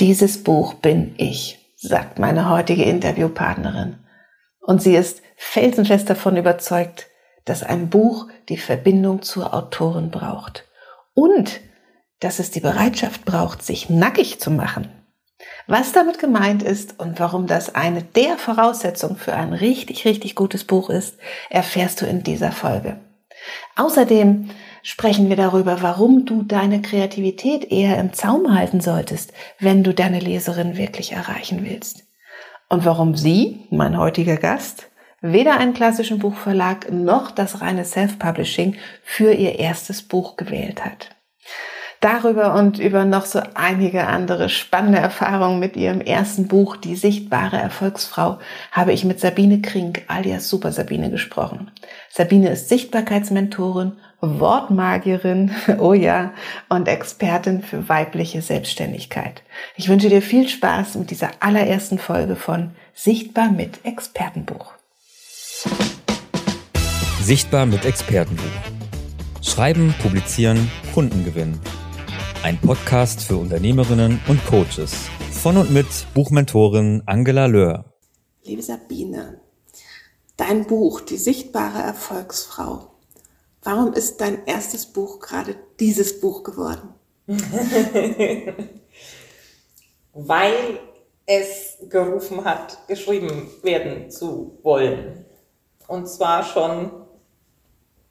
Dieses Buch bin ich, sagt meine heutige Interviewpartnerin. Und sie ist felsenfest davon überzeugt, dass ein Buch die Verbindung zur Autorin braucht. Und dass es die Bereitschaft braucht, sich nackig zu machen. Was damit gemeint ist und warum das eine der Voraussetzungen für ein richtig, richtig gutes Buch ist, erfährst du in dieser Folge. Außerdem sprechen wir darüber, warum du deine Kreativität eher im Zaum halten solltest, wenn du deine Leserin wirklich erreichen willst. Und warum sie, mein heutiger Gast, weder einen klassischen Buchverlag noch das reine Self-Publishing für ihr erstes Buch gewählt hat. Darüber und über noch so einige andere spannende Erfahrungen mit ihrem ersten Buch, Die sichtbare Erfolgsfrau, habe ich mit Sabine Krink alias Super Sabine gesprochen. Sabine ist Sichtbarkeitsmentorin, Wortmagierin, oh ja, und Expertin für weibliche Selbstständigkeit. Ich wünsche dir viel Spaß mit dieser allerersten Folge von Sichtbar mit Expertenbuch. Sichtbar mit Expertenbuch. Schreiben, publizieren, Kunden gewinnen. Ein Podcast für Unternehmerinnen und Coaches. Von und mit Buchmentorin Angela Löhr. Liebe Sabine, dein Buch, Die sichtbare Erfolgsfrau. Warum ist dein erstes Buch gerade dieses Buch geworden? Weil es gerufen hat, geschrieben werden zu wollen. Und zwar schon,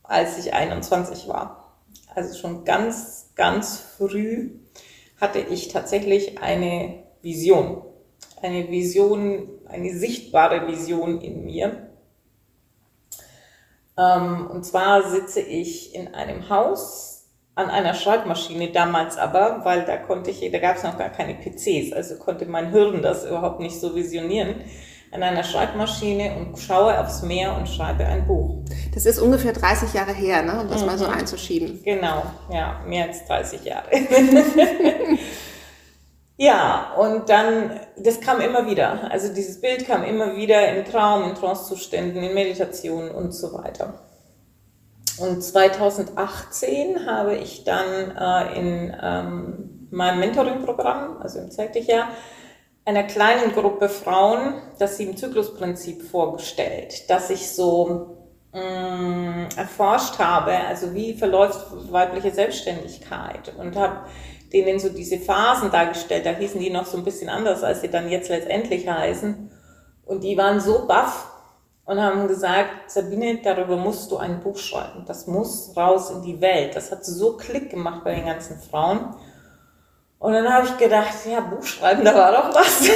als ich 21 war. Also schon ganz, ganz früh hatte ich tatsächlich eine Vision. Eine Vision, eine sichtbare Vision in mir. Ähm, und zwar sitze ich in einem Haus an einer Schreibmaschine damals aber, weil da konnte ich, da gab es noch gar keine PCs, also konnte mein Hirn das überhaupt nicht so visionieren an einer Schreibmaschine und schaue aufs Meer und schreibe ein Buch. Das ist ungefähr 30 Jahre her, ne? um das mhm. mal so mhm. einzuschieben. Genau, ja, mehr als 30 Jahre. ja, und dann, das kam immer wieder. Also dieses Bild kam immer wieder im Traum, in Trancezuständen, in Meditationen und so weiter. Und 2018 habe ich dann äh, in ähm, meinem Mentoring-Programm, also im Zeitlichjahr, einer kleinen Gruppe Frauen das Sieben-Zyklus-Prinzip vorgestellt, das ich so mh, mm, erforscht habe, also wie verläuft weibliche Selbstständigkeit und habe denen so diese Phasen dargestellt, da hießen die noch so ein bisschen anders, als sie dann jetzt letztendlich heißen. Und die waren so baff und haben gesagt, Sabine, darüber musst du ein Buch schreiben. Das muss raus in die Welt. Das hat so Klick gemacht bei den ganzen Frauen. Und dann habe ich gedacht, ja, Buchschreiben, da war doch was.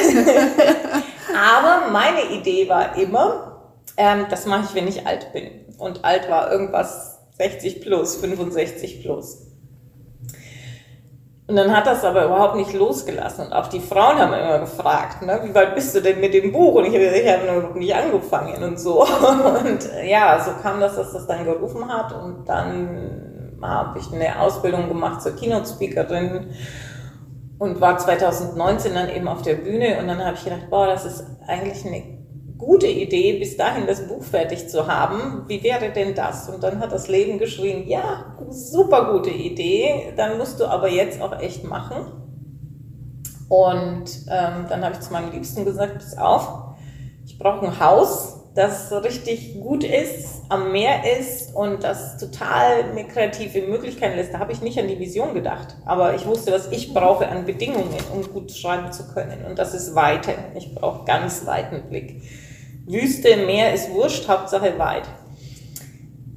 Aber meine Idee war immer, ähm, das mache ich, wenn ich alt bin. Und alt war irgendwas 60 plus, 65 plus. Und dann hat das aber überhaupt nicht losgelassen. Und auch die Frauen haben immer gefragt, ne, wie weit bist du denn mit dem Buch? Und ich habe gesagt, ich habe noch nicht angefangen und so. Und ja, so kam das, dass das dann gerufen hat. Und dann habe ich eine Ausbildung gemacht zur Keynote-Speakerin und war 2019 dann eben auf der Bühne und dann habe ich gedacht, boah, das ist eigentlich eine gute Idee, bis dahin das Buch fertig zu haben. Wie wäre denn das? Und dann hat das Leben geschrien, ja, super gute Idee, dann musst du aber jetzt auch echt machen. Und ähm, dann habe ich zu meinem Liebsten gesagt, pass auf, ich brauche ein Haus, das richtig gut ist, am Meer ist und das total mir kreative Möglichkeiten lässt. Da habe ich nicht an die Vision gedacht. Aber ich wusste, was ich brauche an Bedingungen, um gut schreiben zu können. Und das ist Weite. Ich brauche ganz weiten Blick. Wüste, Meer ist wurscht, Hauptsache weit.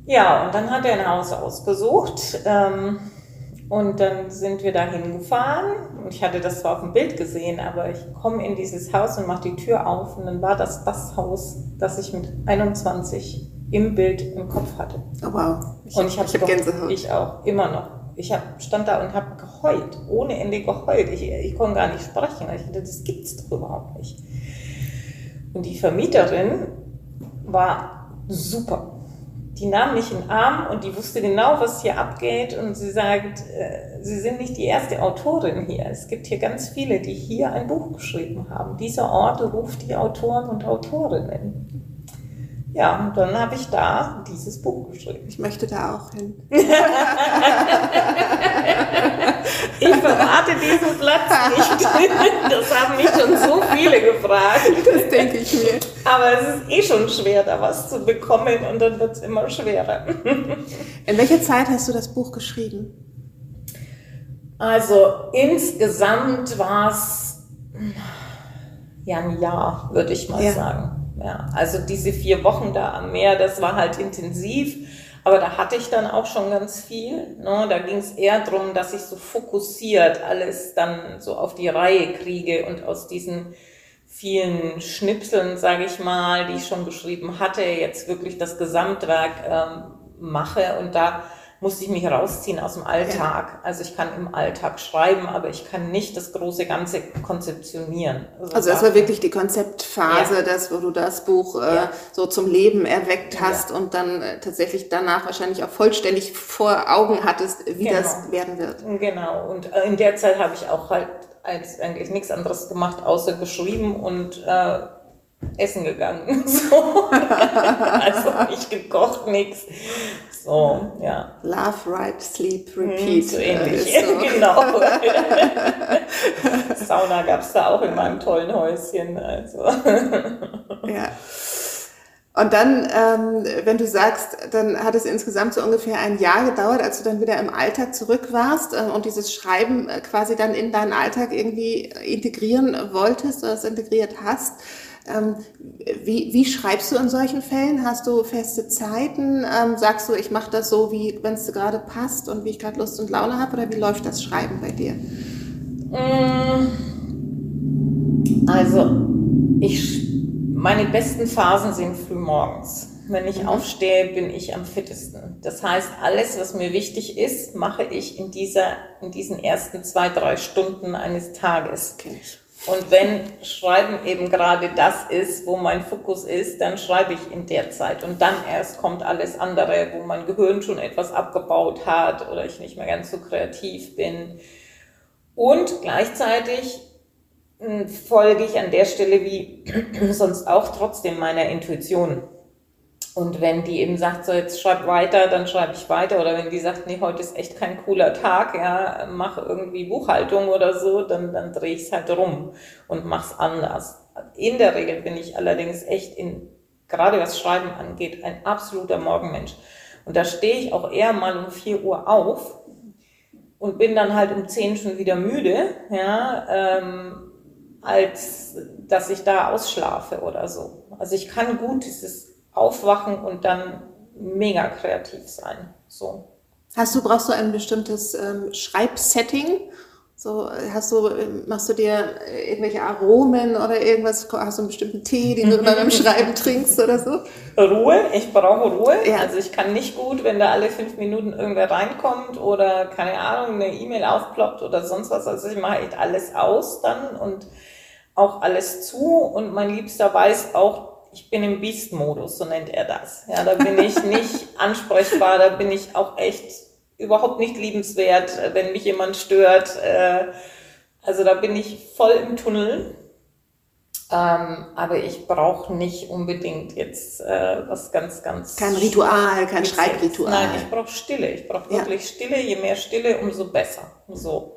Ja, und dann hat er ein Haus ausgesucht. Ähm, und dann sind wir da hingefahren. Und ich hatte das zwar auf dem Bild gesehen, aber ich komme in dieses Haus und mache die Tür auf. Und dann war das das Haus, das ich mit 21 im Bild im Kopf hatte. Oh wow. Ich und ich habe hab Gänsehaut. Ich auch, immer noch. Ich hab, stand da und habe geheult, ohne Ende geheult. Ich, ich konnte gar nicht sprechen. Ich dachte, das gibt's doch überhaupt nicht. Und die Vermieterin war super die nahm mich in den Arm und die wusste genau, was hier abgeht. Und sie sagt, äh, Sie sind nicht die erste Autorin hier. Es gibt hier ganz viele, die hier ein Buch geschrieben haben. Dieser Ort ruft die Autoren und Autorinnen. Ja, und dann habe ich da dieses Buch geschrieben. Ich möchte da auch hin. ich verrate diesen Platz nicht. haben mich schon so viele gefragt. Das denke ich mir. Aber es ist eh schon schwer, da was zu bekommen und dann wird es immer schwerer. In welcher Zeit hast du das Buch geschrieben? Also insgesamt war es ja ein Jahr, würde ich mal ja. sagen. Ja, also diese vier Wochen da am Meer, das war halt intensiv. Aber da hatte ich dann auch schon ganz viel. Ne? Da ging es eher darum, dass ich so fokussiert alles dann so auf die Reihe kriege und aus diesen vielen Schnipseln, sage ich mal, die ich schon geschrieben hatte, jetzt wirklich das Gesamtwerk ähm, mache. Und da musste ich mich rausziehen aus dem Alltag. Ja. Also ich kann im Alltag schreiben, aber ich kann nicht das große Ganze konzeptionieren. Also, also das war wirklich die Konzeptphase, ja. das, wo du das Buch äh, so zum Leben erweckt hast und dann äh, tatsächlich danach wahrscheinlich auch vollständig vor Augen hattest, wie genau. das werden wird. Genau. Und äh, in der Zeit habe ich auch halt als eigentlich nichts anderes gemacht, außer geschrieben und äh, essen gegangen. So. also nicht gekocht, nichts. So, ja. Love, Write, Sleep, Repeat. so ähnlich. So. genau. Sauna gab es da auch in meinem tollen Häuschen. Also. ja. Und dann, ähm, wenn du sagst, dann hat es insgesamt so ungefähr ein Jahr gedauert, als du dann wieder im Alltag zurück warst äh, und dieses Schreiben äh, quasi dann in deinen Alltag irgendwie integrieren wolltest oder es integriert hast. Ähm, wie, wie schreibst du in solchen Fällen? Hast du feste Zeiten? Ähm, sagst du, ich mache das so, wie wenn es gerade passt und wie ich gerade Lust und Laune habe? Oder wie läuft das Schreiben bei dir? Mm. Also, ich, meine besten Phasen sind frühmorgens. Wenn ich mhm. aufstehe, bin ich am fittesten. Das heißt, alles, was mir wichtig ist, mache ich in, dieser, in diesen ersten zwei, drei Stunden eines Tages. Okay. Und wenn Schreiben eben gerade das ist, wo mein Fokus ist, dann schreibe ich in der Zeit. Und dann erst kommt alles andere, wo mein Gehirn schon etwas abgebaut hat oder ich nicht mehr ganz so kreativ bin. Und gleichzeitig hm, folge ich an der Stelle wie sonst auch trotzdem meiner Intuition. Und wenn die eben sagt, so jetzt schreib weiter, dann schreibe ich weiter. Oder wenn die sagt, nee, heute ist echt kein cooler Tag, ja, mach irgendwie Buchhaltung oder so, dann, dann drehe ich es halt rum und mach's anders. In der Regel bin ich allerdings echt in, gerade was Schreiben angeht, ein absoluter Morgenmensch. Und da stehe ich auch eher mal um vier Uhr auf und bin dann halt um zehn schon wieder müde, ja, ähm, als dass ich da ausschlafe oder so. Also ich kann gut dieses aufwachen und dann mega kreativ sein. So. Hast du, brauchst du ein bestimmtes ähm, Schreibsetting? So, hast du, machst du dir irgendwelche Aromen oder irgendwas? Hast du einen bestimmten Tee, den du immer beim Schreiben trinkst oder so? Ruhe, ich brauche Ruhe. Ja. Also ich kann nicht gut, wenn da alle fünf Minuten irgendwer reinkommt oder keine Ahnung, eine E-Mail aufploppt oder sonst was. Also ich mache echt alles aus dann und auch alles zu und mein Liebster weiß auch, ich bin im Beast-Modus, so nennt er das. Ja, da bin ich nicht ansprechbar, da bin ich auch echt überhaupt nicht liebenswert, wenn mich jemand stört. Äh, also da bin ich voll im Tunnel. Ähm, aber ich brauche nicht unbedingt jetzt äh, was ganz, ganz. Kein Ritual, kein Schreibritual. Nein, ich brauche Stille. Ich brauche wirklich ja. Stille. Je mehr Stille, umso besser. So.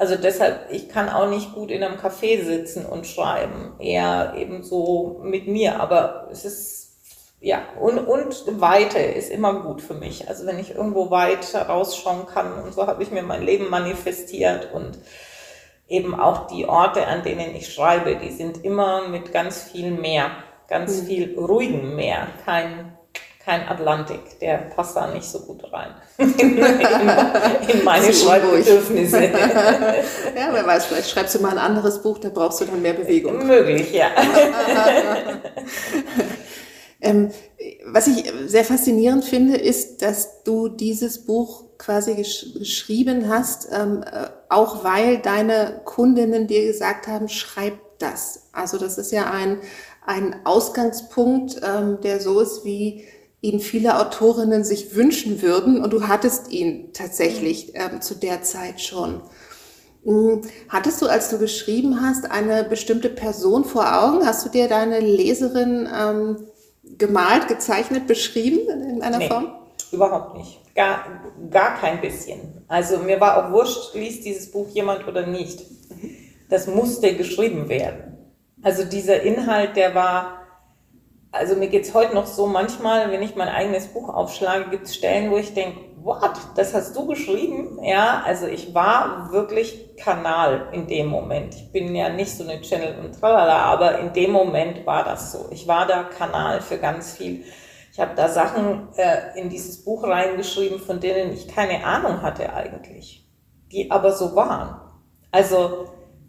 Also deshalb, ich kann auch nicht gut in einem Café sitzen und schreiben, eher eben so mit mir. Aber es ist, ja, und, und Weite ist immer gut für mich. Also wenn ich irgendwo weit rausschauen kann, und so habe ich mir mein Leben manifestiert und eben auch die Orte, an denen ich schreibe, die sind immer mit ganz viel Meer, ganz mhm. viel ruhigem Meer, kein kein Atlantik, der passt da nicht so gut rein in, in meine Schreibbedürfnisse. ja, wer weiß, vielleicht schreibst du mal ein anderes Buch, da brauchst du dann mehr Bewegung. Möglich, ja. ähm, was ich sehr faszinierend finde, ist, dass du dieses Buch quasi gesch geschrieben hast, ähm, äh, auch weil deine Kundinnen dir gesagt haben, schreib das. Also das ist ja ein, ein Ausgangspunkt, ähm, der so ist wie ihn viele Autorinnen sich wünschen würden und du hattest ihn tatsächlich ähm, zu der Zeit schon. Hm, hattest du, als du geschrieben hast, eine bestimmte Person vor Augen? Hast du dir deine Leserin ähm, gemalt, gezeichnet, beschrieben in einer nee, Form? Überhaupt nicht. Gar, gar kein bisschen. Also mir war auch wurscht, liest dieses Buch jemand oder nicht. das musste geschrieben werden. Also dieser Inhalt, der war, also mir geht's heute noch so, manchmal, wenn ich mein eigenes Buch aufschlage, gibt's Stellen, wo ich denke, what, das hast du geschrieben? Ja, also ich war wirklich Kanal in dem Moment. Ich bin ja nicht so eine Channel und tralala, aber in dem Moment war das so. Ich war da Kanal für ganz viel. Ich habe da Sachen äh, in dieses Buch reingeschrieben, von denen ich keine Ahnung hatte eigentlich, die aber so waren. Also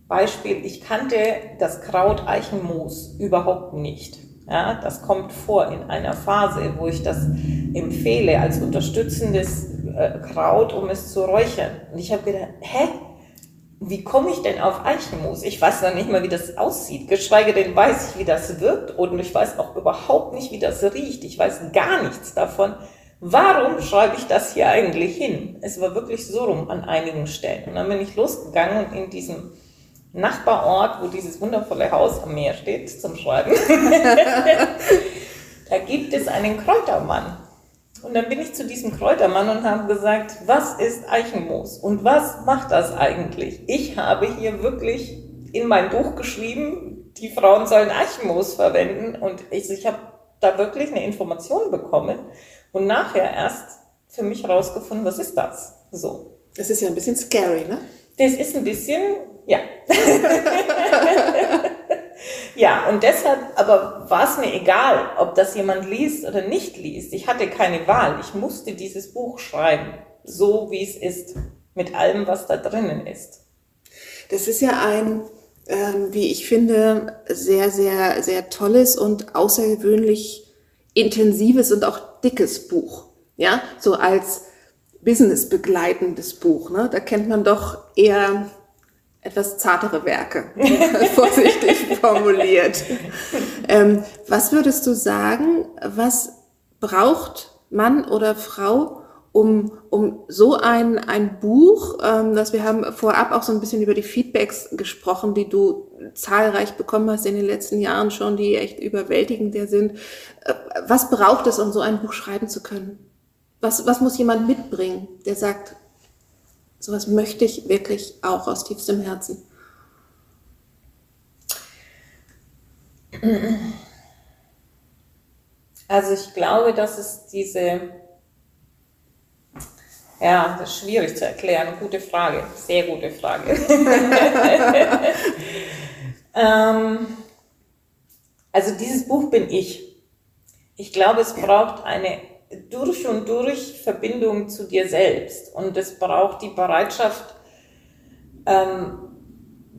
Beispiel, ich kannte das Kraut Eichenmoos überhaupt nicht. Ja, das kommt vor in einer Phase, wo ich das empfehle als unterstützendes äh, Kraut, um es zu räuchern. Und ich habe gedacht, hä? Wie komme ich denn auf Eichenmoos? Ich weiß noch nicht mal, wie das aussieht. Geschweige denn weiß ich, wie das wirkt. Und ich weiß auch überhaupt nicht, wie das riecht. Ich weiß gar nichts davon. Warum schreibe ich das hier eigentlich hin? Es war wirklich so rum an einigen Stellen. Und dann bin ich losgegangen und in diesem Nachbarort, wo dieses wundervolle Haus am Meer steht, zum Schreiben, da gibt es einen Kräutermann. Und dann bin ich zu diesem Kräutermann und habe gesagt, was ist Eichenmoos und was macht das eigentlich? Ich habe hier wirklich in mein Buch geschrieben, die Frauen sollen Eichenmoos verwenden und ich, ich habe da wirklich eine Information bekommen und nachher erst für mich rausgefunden, was ist das? So. Das ist ja ein bisschen scary, ne? Das ist ein bisschen, ja. ja, und deshalb, aber war es mir egal, ob das jemand liest oder nicht liest. Ich hatte keine Wahl. Ich musste dieses Buch schreiben, so wie es ist, mit allem, was da drinnen ist. Das ist ja ein, ähm, wie ich finde, sehr, sehr, sehr tolles und außergewöhnlich intensives und auch dickes Buch. Ja, so als Business begleitendes Buch. Ne? Da kennt man doch eher etwas zartere Werke, vorsichtig formuliert. Ähm, was würdest du sagen, was braucht Mann oder Frau, um, um so ein, ein Buch, ähm, dass wir haben vorab auch so ein bisschen über die Feedbacks gesprochen, die du zahlreich bekommen hast in den letzten Jahren schon, die echt überwältigend sind. Äh, was braucht es, um so ein Buch schreiben zu können? Was, was muss jemand mitbringen, der sagt, Sowas möchte ich wirklich auch aus tiefstem Herzen. Also ich glaube, dass es diese, ja, das ist schwierig zu erklären, gute Frage, sehr gute Frage. ähm, also dieses Buch bin ich. Ich glaube, es braucht eine durch und durch Verbindung zu dir selbst. Und es braucht die Bereitschaft, ähm,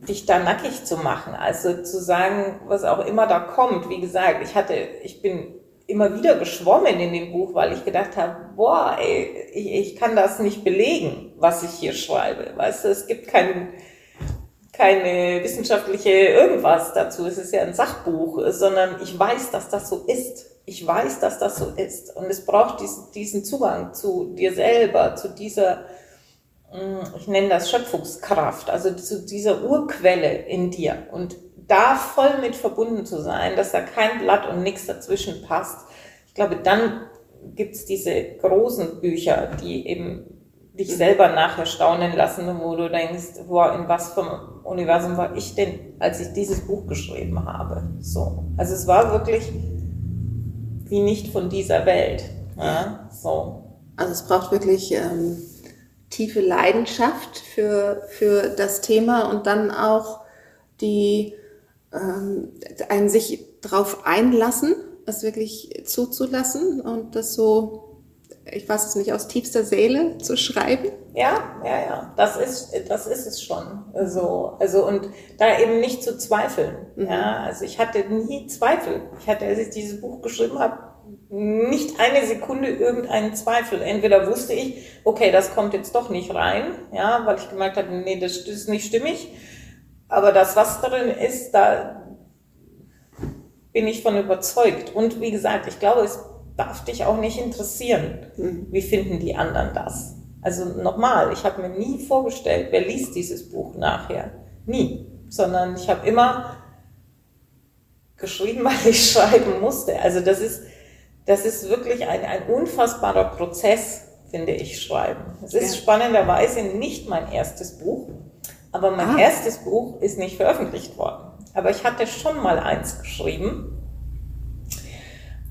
dich da nackig zu machen. Also zu sagen, was auch immer da kommt. Wie gesagt, ich hatte, ich bin immer wieder geschwommen in dem Buch, weil ich gedacht habe, boah, ey, ich, ich kann das nicht belegen, was ich hier schreibe. Weißt du, es gibt kein, keine wissenschaftliche irgendwas dazu. Es ist ja ein Sachbuch, sondern ich weiß, dass das so ist ich weiß, dass das so ist. Und es braucht diesen, diesen Zugang zu dir selber, zu dieser, mm, ich nenne das Schöpfungskraft, also zu dieser Urquelle in dir. Und da voll mit verbunden zu sein, dass da kein Blatt und nichts dazwischen passt. Ich glaube, dann gibt's diese großen Bücher, die eben dich selber nachher staunen lassen, wo du denkst, boah, in was vom Universum war ich denn, als ich dieses Buch geschrieben habe. So. Also es war wirklich wie nicht von dieser Welt. Ja, so. Also es braucht wirklich ähm, tiefe Leidenschaft für, für das Thema und dann auch die ähm, einen sich darauf einlassen, es wirklich zuzulassen und das so, ich weiß es nicht, aus tiefster Seele zu schreiben. Ja, ja, ja, das ist, das ist es schon. So, also und da eben nicht zu zweifeln. Mhm. Ja, also ich hatte nie Zweifel. Ich hatte, als ich dieses Buch geschrieben habe, nicht eine Sekunde irgendeinen Zweifel. Entweder wusste ich, okay, das kommt jetzt doch nicht rein, ja, weil ich gemerkt habe, nee, das ist nicht stimmig. Aber das, was drin ist, da bin ich von überzeugt. Und wie gesagt, ich glaube, es darf dich auch nicht interessieren. Mhm. Wie finden die anderen das? Also nochmal, ich habe mir nie vorgestellt, wer liest dieses Buch nachher. Nie. Sondern ich habe immer geschrieben, weil ich schreiben musste. Also das ist, das ist wirklich ein, ein unfassbarer Prozess, finde ich, schreiben. Es ist ja. spannenderweise nicht mein erstes Buch. Aber mein Ah. erstes Buch ist nicht veröffentlicht worden. Aber ich hatte schon mal eins geschrieben.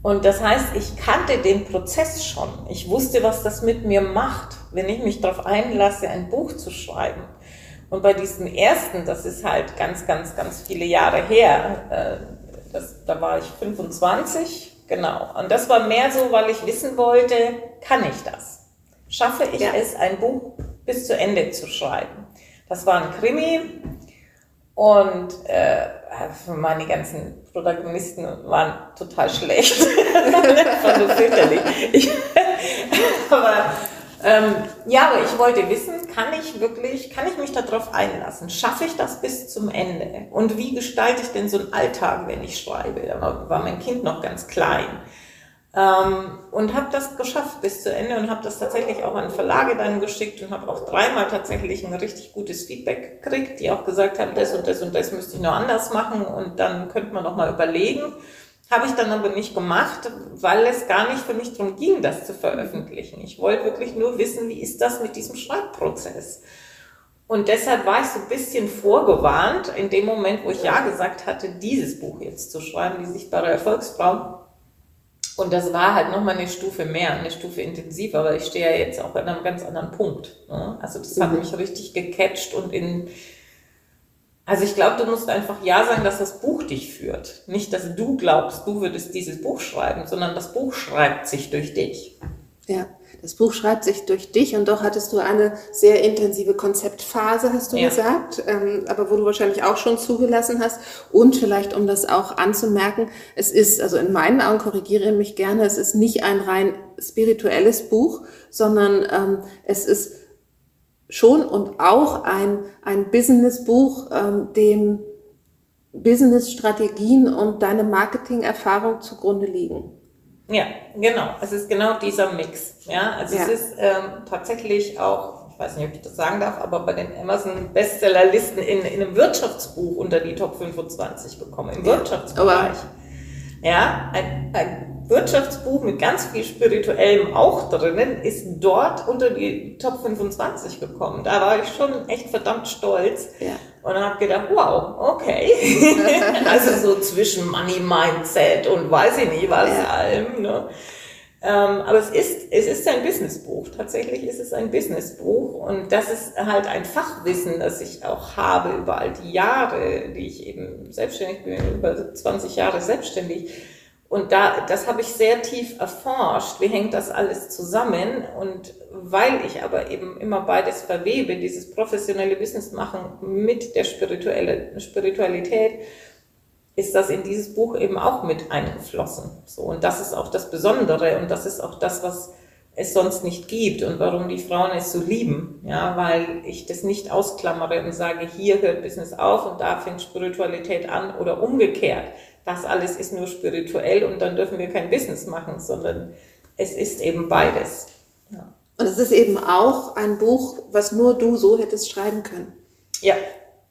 Und das heißt, ich kannte den Prozess schon. Ich wusste, was das mit mir macht, wenn ich mich darauf einlasse, ein Buch zu schreiben. Und bei diesem ersten, das ist halt ganz, ganz, ganz viele Jahre her, äh, das, da war ich 25, genau. Und das war mehr so, weil ich wissen wollte, kann ich das? Schaffe ich Ja. es, ein Buch bis zu Ende zu schreiben? Das war ein Krimi und äh, meine ganzen Protagonisten waren total schlecht. war so fürchterlich. Ich, aber ähm, ja, aber ich wollte wissen, kann ich wirklich, kann ich mich darauf einlassen? Schaffe ich das bis zum Ende? Und wie gestalte ich denn so einen Alltag, wenn ich schreibe? Da war mein Kind noch ganz klein. Ähm, und habe das geschafft bis zu Ende und habe das tatsächlich auch an Verlage dann geschickt und habe auch dreimal tatsächlich ein richtig gutes Feedback gekriegt, die auch gesagt haben, das und das und das müsste ich noch anders machen und dann könnte man noch mal überlegen. Habe ich dann aber nicht gemacht, weil es gar nicht für mich darum ging, das zu veröffentlichen. Ich wollte wirklich nur wissen, wie ist das mit diesem Schreibprozess. Und deshalb war ich so ein bisschen vorgewarnt in dem Moment, wo ich Ja gesagt hatte, dieses Buch jetzt zu schreiben, die sichtbare Erfolgsfrau. Und das war halt nochmal eine Stufe mehr, eine Stufe intensiver, weil ich stehe ja jetzt auch an einem ganz anderen Punkt. Ne? Also das hat Mhm. mich richtig gecatcht und in, also ich glaube, du musst einfach Ja sagen, dass das Buch dich führt. Nicht, dass du glaubst, du würdest dieses Buch schreiben, sondern das Buch schreibt sich durch dich. Ja, das Buch schreibt sich durch dich und doch hattest du eine sehr intensive Konzeptphase, hast du Ja. gesagt, ähm, aber wo du wahrscheinlich auch schon zugelassen hast. Und vielleicht, um das auch anzumerken, es ist, also in meinen Augen, korrigiere mich gerne, es ist nicht ein rein spirituelles Buch, sondern ähm, es ist schon und auch ein, ein Businessbuch, ähm, dem Businessstrategien und deine Marketingerfahrung zugrunde liegen. Ja, genau. Es ist genau dieser Mix. Ja, also Ja. es ist ähm, tatsächlich auch, ich weiß nicht, ob ich das sagen darf, aber bei den Amazon Bestsellerlisten in, in einem Wirtschaftsbuch unter die Top 25 gekommen, im Ja. Wirtschaftsbereich. Ja, ein, ein Wirtschaftsbuch mit ganz viel Spirituellem auch drinnen ist dort unter die Top 25 gekommen. Da war ich schon echt verdammt stolz. Ja. Und habe gedacht, wow, okay. also so zwischen Money Mindset und weiß ich nicht was Ja. allem. Ne? Ähm, aber es ist, es ist ein Businessbuch. Tatsächlich ist es ein Businessbuch. Und das ist halt ein Fachwissen, das ich auch habe über all die Jahre, die ich eben selbstständig bin, über 20 Jahre selbstständig. Und da, das habe ich sehr tief erforscht. Wie hängt das alles zusammen? Und weil ich aber eben immer beides verwebe, dieses professionelle Business machen mit der spirituelle, Spiritualität, ist das in dieses Buch eben auch mit eingeflossen. So, und das ist auch das Besondere und das ist auch das, was es sonst nicht gibt und warum die Frauen es so lieben. Ja, weil ich das nicht ausklammere und sage, hier hört Business auf und da fängt Spiritualität an oder umgekehrt. Das alles ist nur spirituell und dann dürfen wir kein Business machen, sondern es ist eben beides. Ja. Und es ist eben auch ein Buch, was nur du so hättest schreiben können. Ja,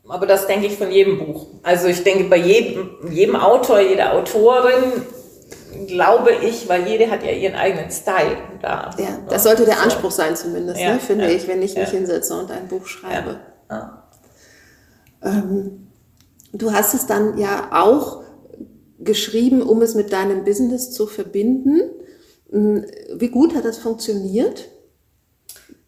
aber das denke ich von jedem Buch. Also ich denke bei jedem, jedem Autor, jeder Autorin, glaube ich, weil jede hat ja ihren eigenen Style da. Ja, das sollte der Anspruch sein zumindest, Ja, ne, finde ja, ich, wenn ich mich ja. hinsetze und ein Buch schreibe. Ähm, du hast es dann ja auch geschrieben, um es mit deinem Business zu verbinden. Hm, Wie gut hat das funktioniert?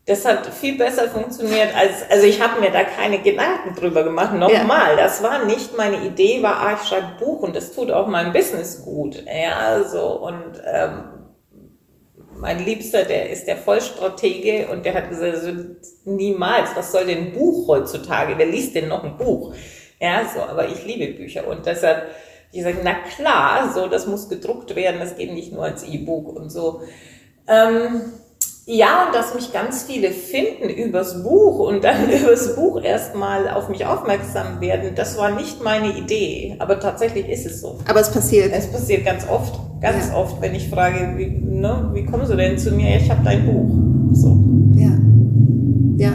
Das hat viel besser funktioniert als, also ich habe mir da keine Gedanken drüber gemacht. Nochmal, das war nicht meine Idee, war, ah, ich schreibe Buch und das tut auch meinem Business gut. Ja, so und ähm, mein Liebster, der ist der Vollstratege und der hat gesagt, also, niemals, was soll denn ein Buch heutzutage? Wer liest denn noch ein Buch? Ja, so, aber ich liebe Bücher und deshalb, ich sage, na klar, so, das muss gedruckt werden, das geht nicht nur als E-Book und so. Ähm, ja, und dass mich ganz viele finden übers Buch und dann übers Buch erstmal auf mich aufmerksam werden, das war nicht meine Idee. Aber tatsächlich ist es so. Aber es passiert. Es passiert ganz oft, ganz Ja. oft, wenn ich frage, wie, ne, wie kommen Sie denn zu mir? Ich habe dein Buch. So.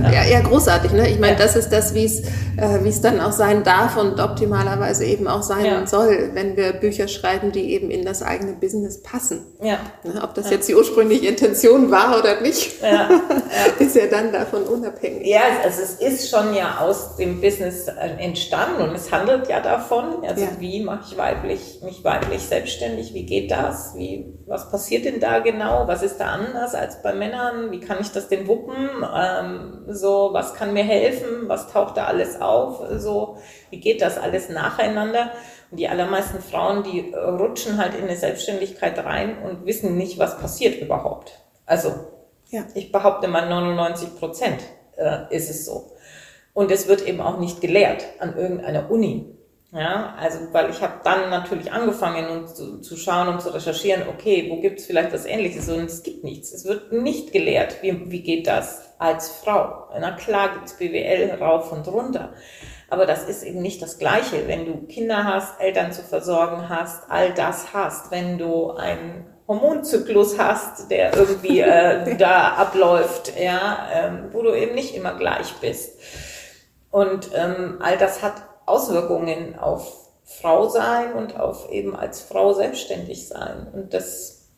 Ja. Ja, großartig. Ne? Ich meine, ja. das ist das, wie es äh, wie es dann auch sein darf und optimalerweise eben auch sein ja. soll, wenn wir Bücher schreiben, die eben in das eigene Business passen. Ja. Ne? Ob das jetzt die ursprüngliche Intention war oder nicht, ist ja dann davon unabhängig. Ja, also es ist schon ja aus dem Business äh, entstanden und es handelt ja davon, also wie mache ich weiblich, mich weiblich selbstständig, wie geht das, wie, was passiert denn da genau, was ist da anders als bei Männern, wie kann ich das denn wuppen, ähm, so, was kann mir helfen, was taucht da alles auf, so, wie geht das alles nacheinander? Und die allermeisten Frauen, die rutschen halt in eine Selbstständigkeit rein und wissen nicht, was passiert überhaupt. Also, ja. ich behaupte mal 99 Prozent äh, ist es so. Und es wird eben auch nicht gelehrt an irgendeiner Uni. Ja, also weil ich habe dann natürlich angefangen und zu, zu, schauen und zu recherchieren, okay, wo gibt es vielleicht was Ähnliches? Und es gibt nichts. Es wird nicht gelehrt. Wie, wie geht das als Frau? Na klar gibt's BWL rauf und runter. Aber das ist eben nicht das Gleiche, wenn du Kinder hast, Eltern zu versorgen hast, all das hast, wenn du einen Hormonzyklus hast, der irgendwie äh, da abläuft, ja, ähm, wo du eben nicht immer gleich bist. Und ähm, all das hat Auswirkungen auf Frau sein und auf eben als Frau selbstständig sein. Und das,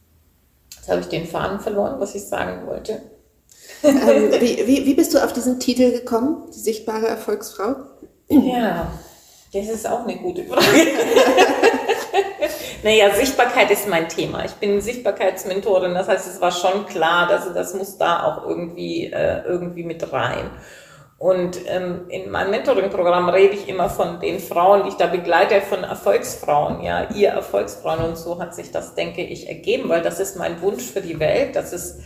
jetzt habe ich den Faden verloren, was ich sagen wollte. Ähm, wie, wie, wie bist du auf diesen Titel gekommen, die sichtbare Erfolgsfrau? Ja, das ist auch eine gute Frage. naja, Sichtbarkeit ist mein Thema. Ich bin Sichtbarkeitsmentorin, das heißt, es war schon klar, dass das muss da auch irgendwie, äh, irgendwie mit rein. Und ähm, in meinem Mentoring-Programm rede ich immer von den Frauen, die ich da begleite, von Erfolgsfrauen, ja, ihr Erfolgsfrauen. Und so hat sich das, denke ich, ergeben, weil das ist mein Wunsch für die Welt, dass es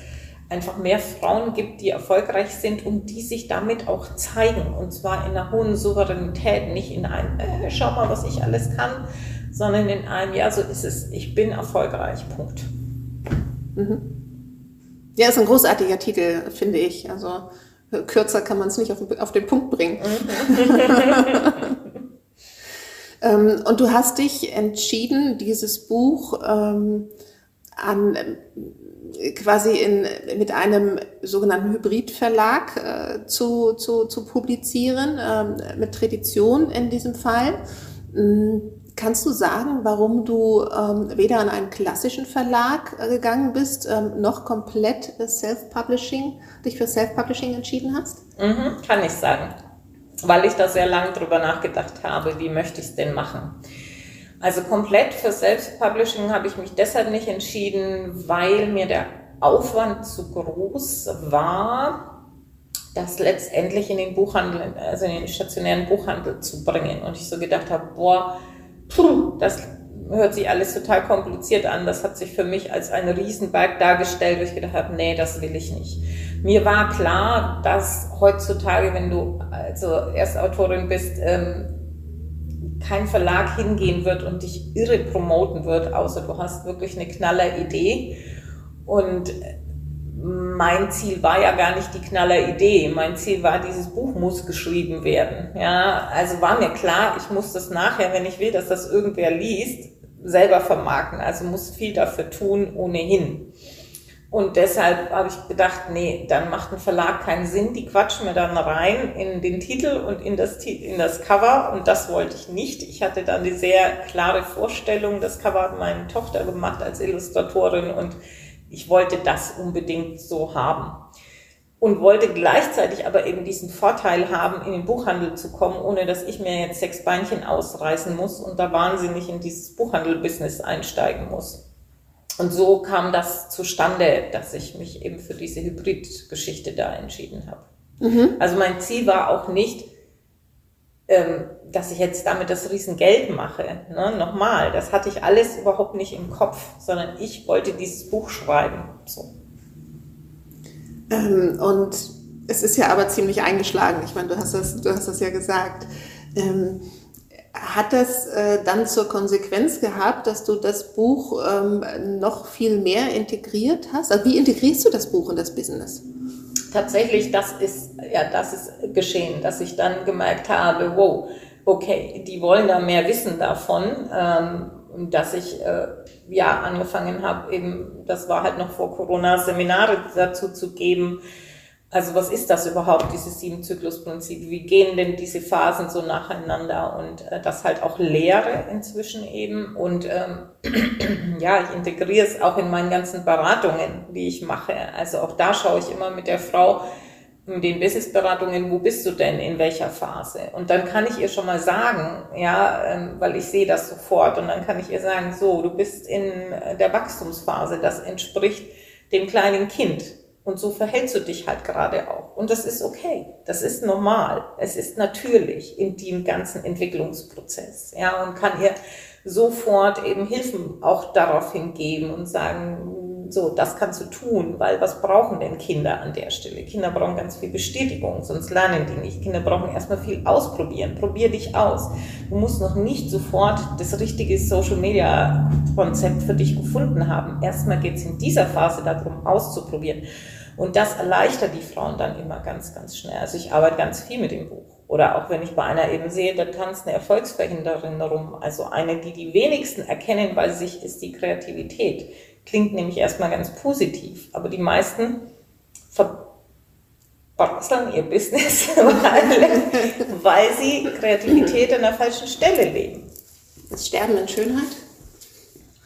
einfach mehr Frauen gibt, die erfolgreich sind und die sich damit auch zeigen. Und zwar in einer hohen Souveränität, nicht in einem, äh, schau mal, was ich alles kann, sondern in einem, ja, so ist es, ich bin erfolgreich, Punkt. Mhm. Ja, ist ein großartiger Titel, finde ich. Also Kürzer kann man es nicht auf, den Punkt bringen. ähm, und du hast dich entschieden, dieses Buch ähm, an quasi in, mit einem sogenannten Hybridverlag äh, zu, zu, zu publizieren, äh, mit Tradition in diesem Fall. Mhm. Kannst du sagen, warum du ähm, weder an einen klassischen Verlag äh, gegangen bist, ähm, noch komplett Self-Publishing, dich für Self-Publishing entschieden hast? Mhm, kann ich sagen, weil ich da sehr lange drüber nachgedacht habe, wie möchte ich es denn machen. Also komplett für Self-Publishing habe ich mich deshalb nicht entschieden, weil mir der Aufwand zu groß war, das letztendlich in den Buchhandel, also in den stationären Buchhandel zu bringen. Und ich so gedacht habe, boah, puh, das hört sich alles total kompliziert an. Das hat sich für mich als ein Riesenberg dargestellt, wo ich gedacht habe, nee, das will ich nicht. Mir war klar, dass heutzutage, wenn du also Erstautorin bist, ähm, kein Verlag hingehen wird und dich irre promoten wird, außer du hast wirklich eine knaller Idee. Und mein Ziel war ja gar nicht die knaller Idee. Mein Ziel war, dieses Buch muss geschrieben werden. Ja, also war mir klar, ich muss das nachher, wenn ich will, dass das irgendwer liest, selber vermarkten. Also muss viel dafür tun, ohnehin. Und deshalb habe ich gedacht, nee, dann macht ein Verlag keinen Sinn. Die quatschen mir dann rein in den Titel und in das, in das Cover. Und das wollte ich nicht. Ich hatte dann die sehr klare Vorstellung. Das Cover hat meine Tochter gemacht als Illustratorin und ich wollte das unbedingt so haben. Und wollte gleichzeitig aber eben diesen Vorteil haben, in den Buchhandel zu kommen, ohne dass ich mir jetzt sechs Beinchen ausreißen muss und da wahnsinnig in dieses Buchhandel-Business einsteigen muss. Und so kam das zustande, dass ich mich eben für diese Hybrid-Geschichte da entschieden habe. Mhm. Also mein Ziel war auch nicht, ähm, dass ich jetzt damit das Riesengeld mache. Ne? Nochmal, das hatte ich alles überhaupt nicht im Kopf, sondern ich wollte dieses Buch schreiben. So. Ähm, und es ist ja aber ziemlich eingeschlagen. Ich meine, du hast das, du hast das ja gesagt. Ähm, hat das äh, dann zur Konsequenz gehabt, dass du das Buch ähm, noch viel mehr integriert hast? Also wie integrierst du das Buch in das Business? Tatsächlich, das ist, ja, das ist geschehen, dass ich dann gemerkt habe, wow, okay, die wollen da mehr wissen davon, ähm, dass ich, äh, ja, angefangen habe, eben, das war halt noch vor Corona, Seminare dazu zu geben, Also was ist das überhaupt, dieses Sieben-Zyklus-Prinzip? Wie gehen denn diese Phasen so nacheinander? Und äh, das halt auch lehre inzwischen eben. Und ähm, ja, ich integriere es auch in meinen ganzen Beratungen, die ich mache. Also auch da schaue ich immer mit der Frau, in den Businessberatungen, wo bist du denn, in welcher Phase? Und dann kann ich ihr schon mal sagen, ja, ähm, weil ich sehe das sofort und dann kann ich ihr sagen, so, du bist in der Wachstumsphase, das entspricht dem kleinen Kind und so verhältst du dich halt gerade auch. Und das ist okay. Das ist normal. Es ist natürlich in dem ganzen Entwicklungsprozess. Ja, und kann ihr sofort eben Hilfen auch daraufhin geben und sagen, so, das kannst du tun, weil was brauchen denn Kinder an der Stelle? Kinder brauchen ganz viel Bestätigung, sonst lernen die nicht. Kinder brauchen erstmal viel ausprobieren. Probier dich aus. Du musst noch nicht sofort das richtige Social Media Konzept für dich gefunden haben. Erstmal geht es in dieser Phase darum, auszuprobieren. Und das erleichtert die Frauen dann immer ganz, ganz schnell. Also ich arbeite ganz viel mit dem Buch. Oder auch wenn ich bei einer eben sehe, da tanzt eine Erfolgsverhinderin rum. Also eine, die die wenigsten erkennen bei sich, ist die Kreativität. Klingt nämlich erstmal ganz positiv. Aber die meisten verbrasseln ihr Business, weil, weil sie Kreativität an der falschen Stelle leben. Das Sterben in Schönheit?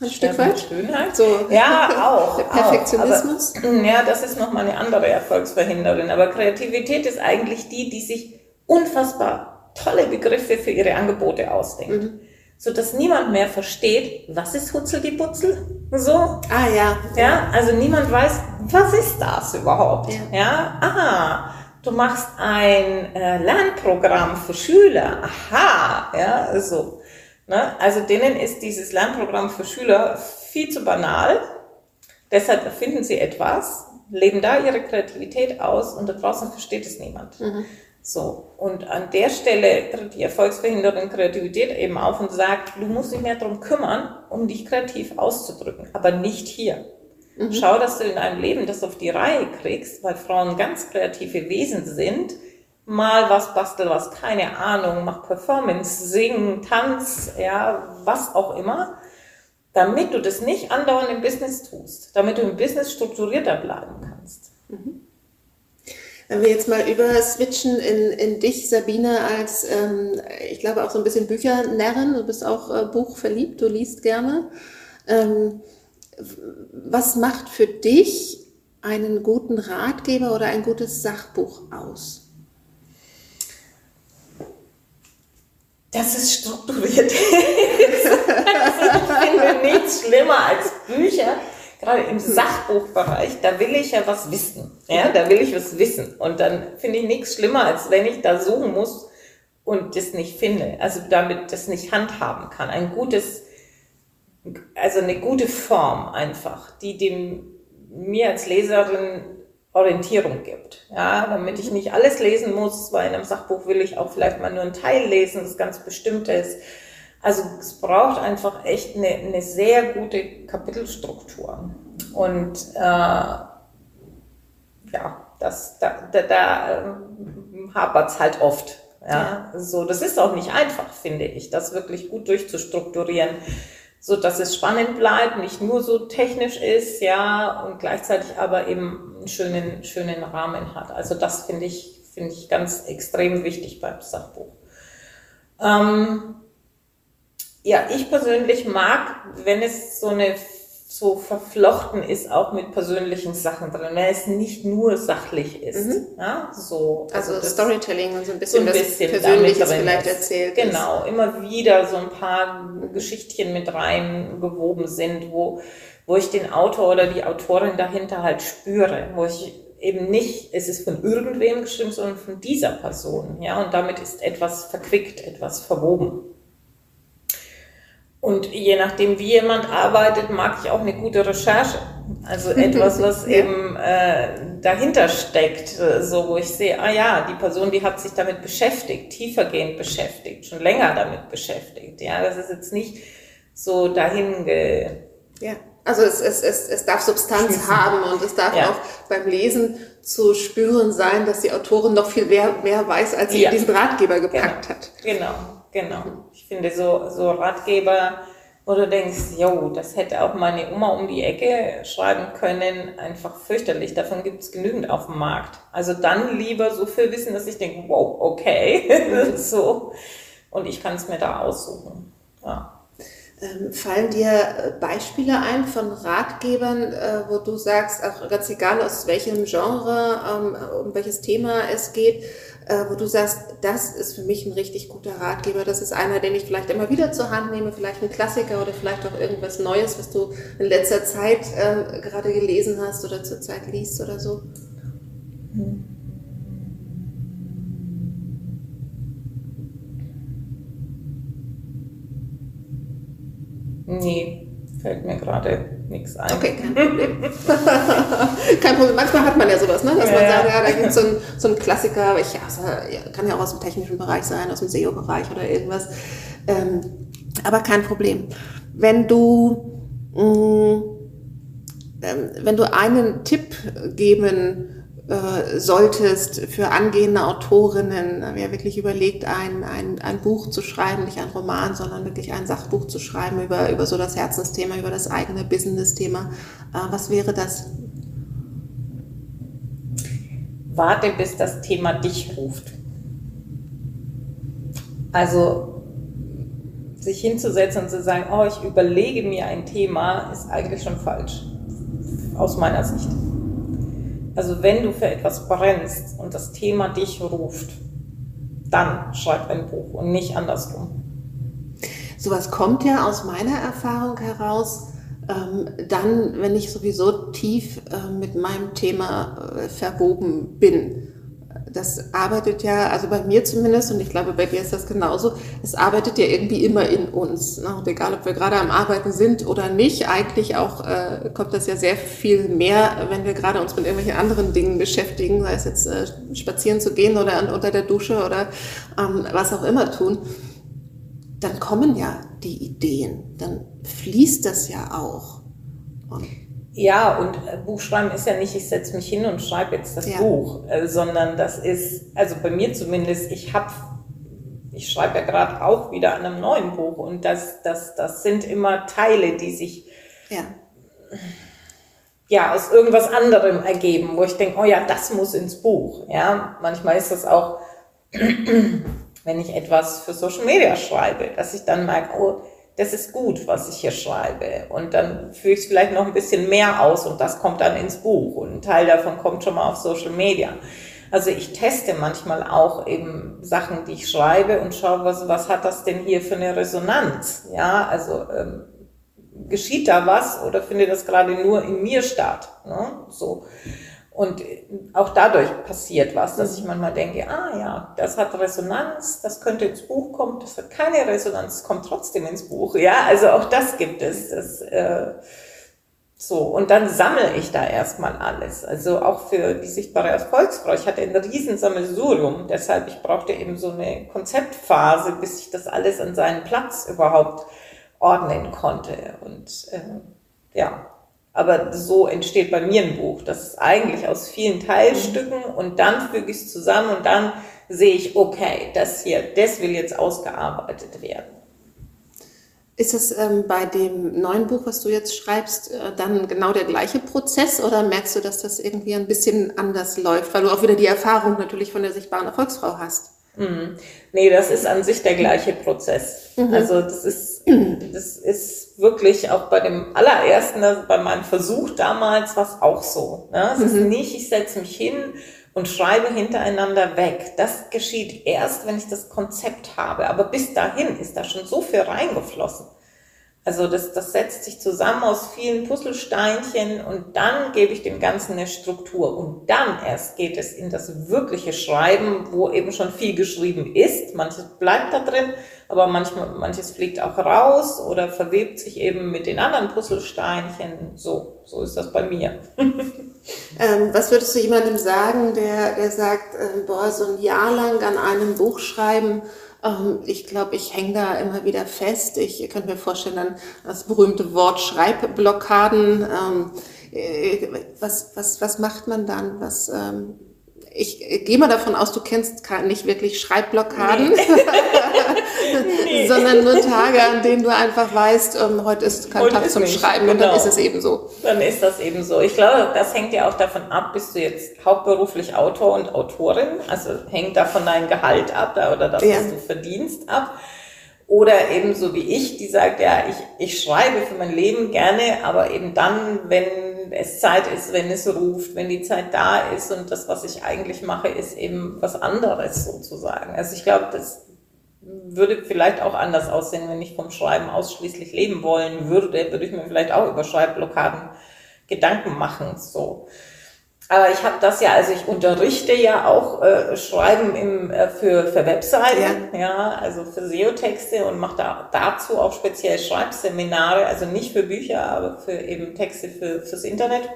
Ein Stück weit? Schönheit? So, ja, auch. Der Perfektionismus? Auch, aber, ja, das ist nochmal eine andere Erfolgsverhinderin. Aber Kreativität ist eigentlich die, die sich unfassbar tolle Begriffe für ihre Angebote ausdenkt. Mhm. So dass niemand mehr versteht, was ist Hutzel die Butzel? So. Ah, ja. Ja, also niemand weiß, was ist das überhaupt? Ja. ja? Aha. Du machst ein äh, Lernprogramm für Schüler. Aha. Ja, so. Ne? Also denen ist dieses Lernprogramm für Schüler viel zu banal. Deshalb erfinden sie etwas, leben da ihre Kreativität aus und da draußen versteht es niemand. Mhm. So. Und an der Stelle tritt die Erfolgsverhinderin Kreativität eben auf und sagt, du musst dich mehr darum kümmern, um dich kreativ auszudrücken, aber nicht hier. Mhm. Schau, dass du in deinem Leben das auf die Reihe kriegst, weil Frauen ganz kreative Wesen sind, mal was bastel was, keine Ahnung, mach Performance, singen, Tanz, ja, was auch immer, damit du das nicht andauernd im Business tust, damit du im Business strukturierter bleiben kannst. Mhm. Wenn wir jetzt mal über switchen in, in dich, Sabine, als, ähm, ich glaube, auch so ein bisschen Büchernärrin, du bist auch äh, buchverliebt, du liest gerne. Ähm, was macht für dich einen guten Ratgeber oder ein gutes Sachbuch aus? dass es strukturiert ist. ich finde nichts schlimmer als Bücher, gerade im Sachbuchbereich, da will ich ja was wissen. Ja, da will ich was wissen. Und dann finde ich nichts schlimmer, als wenn ich da suchen muss und das nicht finde. Also damit das nicht handhaben kann. Ein gutes, also eine gute Form einfach, die dem mir als Leserin Orientierung gibt. Ja, damit ich nicht alles lesen muss, weil in einem Sachbuch will ich auch vielleicht mal nur einen Teil lesen, das ganz bestimmt ist. Also es braucht einfach echt eine, eine sehr gute Kapitelstruktur. Und äh, ja, das, da, da, da ähm, hapert es halt oft. Ja, so, das ist auch nicht einfach, finde ich, das wirklich gut durchzustrukturieren so dass es spannend bleibt, nicht nur so technisch ist, ja, und gleichzeitig aber eben einen schönen, schönen Rahmen hat. Also das finde ich, finde ich ganz extrem wichtig beim Sachbuch. Ähm, ja, ich persönlich mag, wenn es so eine so verflochten ist auch mit persönlichen Sachen drin, wenn es nicht nur sachlich ist. Mhm. Ja, so, also, also Storytelling und so ein bisschen, so ein bisschen Persönliches vielleicht ist. erzählt. Genau, ist. immer wieder so ein paar Geschichtchen mit reingewoben sind, wo, wo ich den Autor oder die Autorin dahinter halt spüre, wo ich eben nicht, es ist von irgendwem geschrieben, sondern von dieser Person. Ja, und damit ist etwas verquickt, etwas verwoben. Und je nachdem, wie jemand arbeitet, mag ich auch eine gute Recherche. Also etwas, was ja. eben äh, dahinter steckt, so wo ich sehe, ah ja, die Person, die hat sich damit beschäftigt, tiefergehend beschäftigt, schon länger damit beschäftigt. Ja, das ist jetzt nicht so dahin ge ja. Also es, es, es, es darf Substanz haben und es darf ja. auch beim Lesen zu spüren sein, dass die Autorin noch viel mehr, mehr weiß, als sie ja. diesen Ratgeber gepackt genau. hat. Genau, genau. Ich finde so, so Ratgeber wo du denkst, jo, das hätte auch meine Oma um die Ecke schreiben können, einfach fürchterlich. Davon gibt es genügend auf dem Markt. Also dann lieber so viel wissen, dass ich denke, wow, okay, so. Und ich kann es mir da aussuchen. Ja. Ähm, fallen dir äh, Beispiele ein von Ratgebern, äh, wo du sagst, auch ganz egal aus welchem Genre, ähm, um welches Thema es geht, äh, wo du sagst, das ist für mich ein richtig guter Ratgeber. Das ist einer, den ich vielleicht immer wieder zur Hand nehme, vielleicht ein Klassiker oder vielleicht auch irgendwas Neues, was du in letzter Zeit äh, gerade gelesen hast oder zurzeit liest oder so. Hm. Nee, fällt mir gerade nichts ein. Okay, kein Problem. kein Problem. Manchmal hat man ja sowas, ne? dass ja. man sagt, ja, da gibt es so, ein, so einen Klassiker, ich, ja, kann ja auch aus dem technischen Bereich sein, aus dem SEO-Bereich oder irgendwas. Ähm, aber kein Problem. Wenn du, mh, mm, ähm, wenn du einen Tipp geben äh, solltest für angehende Autorinnen, wer wirklich überlegt, ein, ein, ein Buch zu schreiben, nicht ein Roman, sondern wirklich ein Sachbuch zu schreiben über, über so das Herzensthema, über das eigene Business-Thema, äh, was wäre das? Warte, bis das Thema dich ruft. Also sich hinzusetzen und zu sagen, oh, ich überlege mir ein Thema, ist eigentlich schon falsch. Aus meiner Sicht. Also wenn du für etwas brennst und das Thema dich ruft, dann schreib ein Buch und nicht andersrum. Sowas kommt ja aus meiner Erfahrung heraus, ähm, dann, wenn ich sowieso tief äh, mit meinem Thema äh, verwoben bin das arbeitet ja, also bei mir zumindest, und ich glaube, bei dir ist das genauso, es arbeitet ja irgendwie immer in uns. Ne? Und egal, ob wir gerade am Arbeiten sind oder nicht, eigentlich auch äh, kommt das ja sehr viel mehr, wenn wir gerade uns mit irgendwelchen anderen Dingen beschäftigen, sei es jetzt äh, spazieren zu gehen oder unter der Dusche oder ähm, was auch immer tun. Dann kommen ja die Ideen, dann fließt das ja auch. Und ja, und äh, Buchschreiben ist ja nicht, ich setze mich hin und schreibe jetzt das ja. Buch, äh, sondern das ist, also bei mir zumindest, ich habe, ich schreibe ja gerade auch wieder an einem neuen Buch und das, das, das sind immer Teile, die sich ja. ja aus irgendwas anderem ergeben, wo ich denke, oh ja, das muss ins Buch. Ja, manchmal ist das auch, wenn ich etwas für Social Media schreibe, dass ich dann merke, oh, das ist gut, was ich hier schreibe. Und dann führe ich es vielleicht noch ein bisschen mehr aus und das kommt dann ins Buch. Und ein Teil davon kommt schon mal auf Social Media. Also ich teste manchmal auch eben Sachen, die ich schreibe und schaue, was, was hat das denn hier für eine Resonanz? Ja, also ähm, geschieht da was oder findet das gerade nur in mir statt? Ne? So. Und auch dadurch passiert was, dass ich manchmal denke, ah ja, das hat Resonanz, das könnte ins Buch kommen, das hat keine Resonanz, kommt trotzdem ins Buch. Ja, also auch das gibt es. Das, äh, so, und dann sammle ich da erstmal alles. Also auch für die sichtbare Erfolgsfrau. Ich hatte ein Riesensammelsurium, deshalb ich brauchte eben so eine Konzeptphase, bis ich das alles an seinen Platz überhaupt ordnen konnte. Und äh, ja, aber so entsteht bei mir ein Buch. Das ist eigentlich aus vielen Teilstücken und dann füge ich es zusammen und dann sehe ich, okay, das hier, das will jetzt ausgearbeitet werden. Ist es ähm, bei dem neuen Buch, was du jetzt schreibst, äh, dann genau der gleiche Prozess oder merkst du, dass das irgendwie ein bisschen anders läuft, weil du auch wieder die Erfahrung natürlich von der sichtbaren Erfolgsfrau hast? Mhm. Nee, das ist an sich der gleiche Prozess. Mhm. Also das ist, das ist wirklich auch bei dem allerersten, also bei meinem Versuch damals war es auch so. Ne? Es mhm. ist nicht, ich setze mich hin und schreibe hintereinander weg. Das geschieht erst, wenn ich das Konzept habe. Aber bis dahin ist da schon so viel reingeflossen. Also das, das setzt sich zusammen aus vielen Puzzlesteinchen und dann gebe ich dem Ganzen eine Struktur. Und dann erst geht es in das wirkliche Schreiben, wo eben schon viel geschrieben ist. Manches bleibt da drin, aber manchmal, manches fliegt auch raus oder verwebt sich eben mit den anderen Puzzlesteinchen. So, so ist das bei mir. ähm, was würdest du jemandem sagen, der, der sagt, äh, boah, so ein Jahr lang an einem Buch schreiben, ähm, ich glaube, ich hänge da immer wieder fest. Ich könnte mir vorstellen, dann das berühmte Wort Schreibblockaden. Ähm, äh, was, was, was macht man dann? Was ähm, ich gehe mal davon aus, du kennst nicht wirklich Schreibblockaden, nee. sondern nur Tage, an denen du einfach weißt, ähm, heute ist kein heute Tag zum nicht. Schreiben genau. und dann genau. ist es eben so. Dann ist das eben so. Ich glaube, das hängt ja auch davon ab, bist du jetzt hauptberuflich Autor und Autorin, also hängt davon dein Gehalt ab oder das, ja. was du verdienst ab. Oder eben so wie ich, die sagt, ja, ich, ich schreibe für mein Leben gerne, aber eben dann, wenn es Zeit ist, wenn es ruft, wenn die Zeit da ist und das, was ich eigentlich mache, ist eben was anderes sozusagen. Also ich glaube, das würde vielleicht auch anders aussehen, wenn ich vom Schreiben ausschließlich leben wollen würde, würde ich mir vielleicht auch über Schreibblockaden Gedanken machen, so. Aber ich habe das ja, also ich unterrichte ja auch äh, Schreiben im, äh, für, für Webseiten, ja. ja, also für SEO-Texte und mache da, dazu auch speziell Schreibseminare, also nicht für Bücher, aber für eben Texte für, fürs Internet.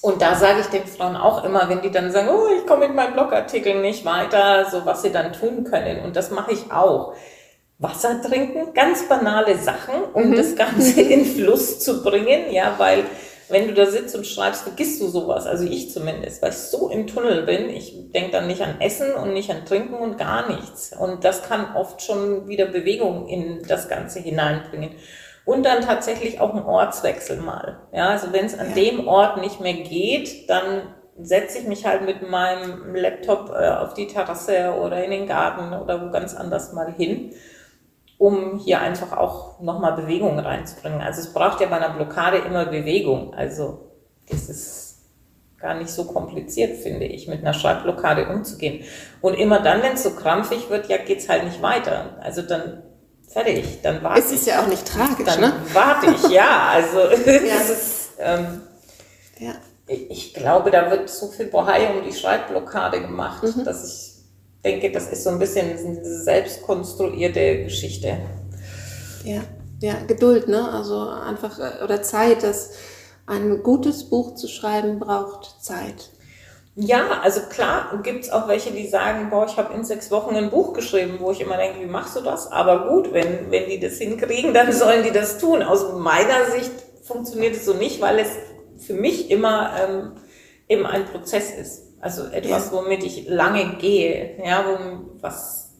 Und da sage ich den Frauen auch immer, wenn die dann sagen, oh, ich komme mit meinem Blogartikel nicht weiter, so was sie dann tun können. Und das mache ich auch. Wasser trinken, ganz banale Sachen, um mhm. das Ganze in Fluss zu bringen, ja, weil wenn du da sitzt und schreibst, vergisst du sowas. Also ich zumindest, weil ich so im Tunnel bin. Ich denke dann nicht an Essen und nicht an Trinken und gar nichts. Und das kann oft schon wieder Bewegung in das Ganze hineinbringen. Und dann tatsächlich auch ein Ortswechsel mal. Ja, also wenn es an ja. dem Ort nicht mehr geht, dann setze ich mich halt mit meinem Laptop äh, auf die Terrasse oder in den Garten oder wo ganz anders mal hin um hier einfach auch nochmal Bewegung reinzubringen. Also es braucht ja bei einer Blockade immer Bewegung. Also das ist gar nicht so kompliziert, finde ich, mit einer Schreibblockade umzugehen. Und immer dann, wenn es so krampfig wird, ja, geht's halt nicht weiter. Also dann fertig, dann warte ich. Es ist ja auch nicht tragisch, dann ne? warte ich, ja. Also ja. es ist, ähm, ja. ich glaube, da wird so viel Bohai um die Schreibblockade gemacht, mhm. dass ich denke, das ist so ein bisschen eine selbstkonstruierte Geschichte. Ja, ja, Geduld, ne? Also einfach, äh, oder Zeit, dass ein gutes Buch zu schreiben braucht Zeit. Ja, also klar gibt es auch welche, die sagen, boah, ich habe in sechs Wochen ein Buch geschrieben, wo ich immer denke, wie machst du das? Aber gut, wenn, wenn die das hinkriegen, dann sollen die das tun. Aus meiner Sicht funktioniert es so nicht, weil es für mich immer ähm, eben ein Prozess ist. Also etwas, womit ich lange gehe, ja, wo, was,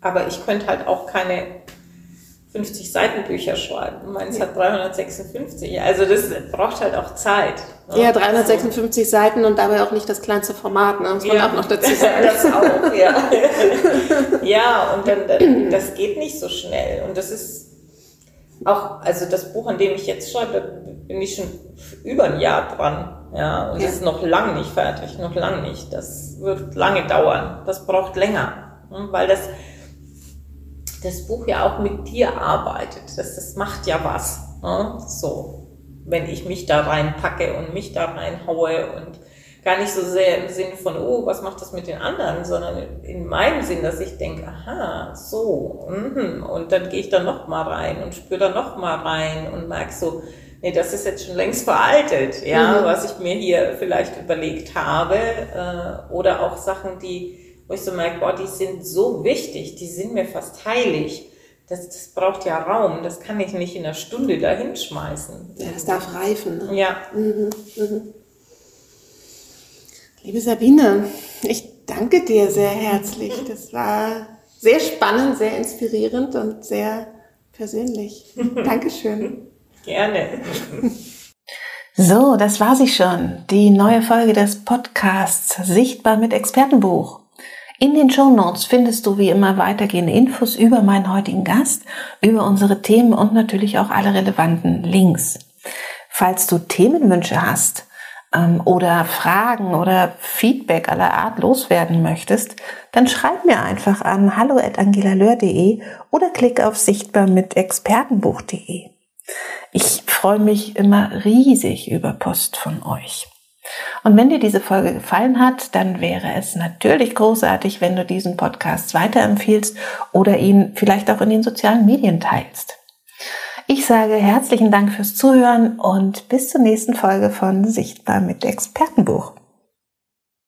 aber ich könnte halt auch keine 50 Seiten Bücher schreiben. Meins hat 356. Also das braucht halt auch Zeit. Ne? Ja, 356 also, Seiten und dabei auch nicht das kleinste Format, ne? muss man ja, auch noch dazu sagen. das auch, ja. ja, und dann, dann, das geht nicht so schnell. Und das ist auch, also das Buch, an dem ich jetzt schreibe, da bin ich schon über ein Jahr dran. Ja, und ja. ist noch lang nicht fertig, noch lang nicht. Das wird lange dauern. Das braucht länger, ne, weil das, das Buch ja auch mit dir arbeitet. Das, das macht ja was. Ne? So, wenn ich mich da reinpacke und mich da reinhaue und gar nicht so sehr im Sinne von, oh, was macht das mit den anderen, sondern in meinem Sinn, dass ich denke, aha, so, mm, und dann gehe ich da noch mal rein und spüre da noch mal rein und merke so, nee, das ist jetzt schon längst veraltet, ja, mhm. was ich mir hier vielleicht überlegt habe, äh, oder auch Sachen, die, wo ich so merke, boah, die sind so wichtig, die sind mir fast heilig. Das, das braucht ja Raum, das kann ich nicht in einer Stunde da hinschmeißen. Ja, das darf reifen. Ne? Ja. Mhm. Mhm. Liebe Sabine, ich danke dir sehr herzlich. Das war sehr spannend, sehr inspirierend und sehr persönlich. Dankeschön. Gerne. So, das war sie schon. Die neue Folge des Podcasts Sichtbar mit Expertenbuch. In den Show Notes findest du wie immer weitergehende Infos über meinen heutigen Gast, über unsere Themen und natürlich auch alle relevanten Links. Falls du Themenwünsche hast ähm, oder Fragen oder Feedback aller Art loswerden möchtest, dann schreib mir einfach an hallo@angelaleur.de oder klick auf sichtbar mit expertenbuch.de. Ich freue mich immer riesig über Post von euch. Und wenn dir diese Folge gefallen hat, dann wäre es natürlich großartig, wenn du diesen Podcast weiterempfiehlst oder ihn vielleicht auch in den sozialen Medien teilst. Ich sage herzlichen Dank fürs Zuhören und bis zur nächsten Folge von Sichtbar mit Expertenbuch.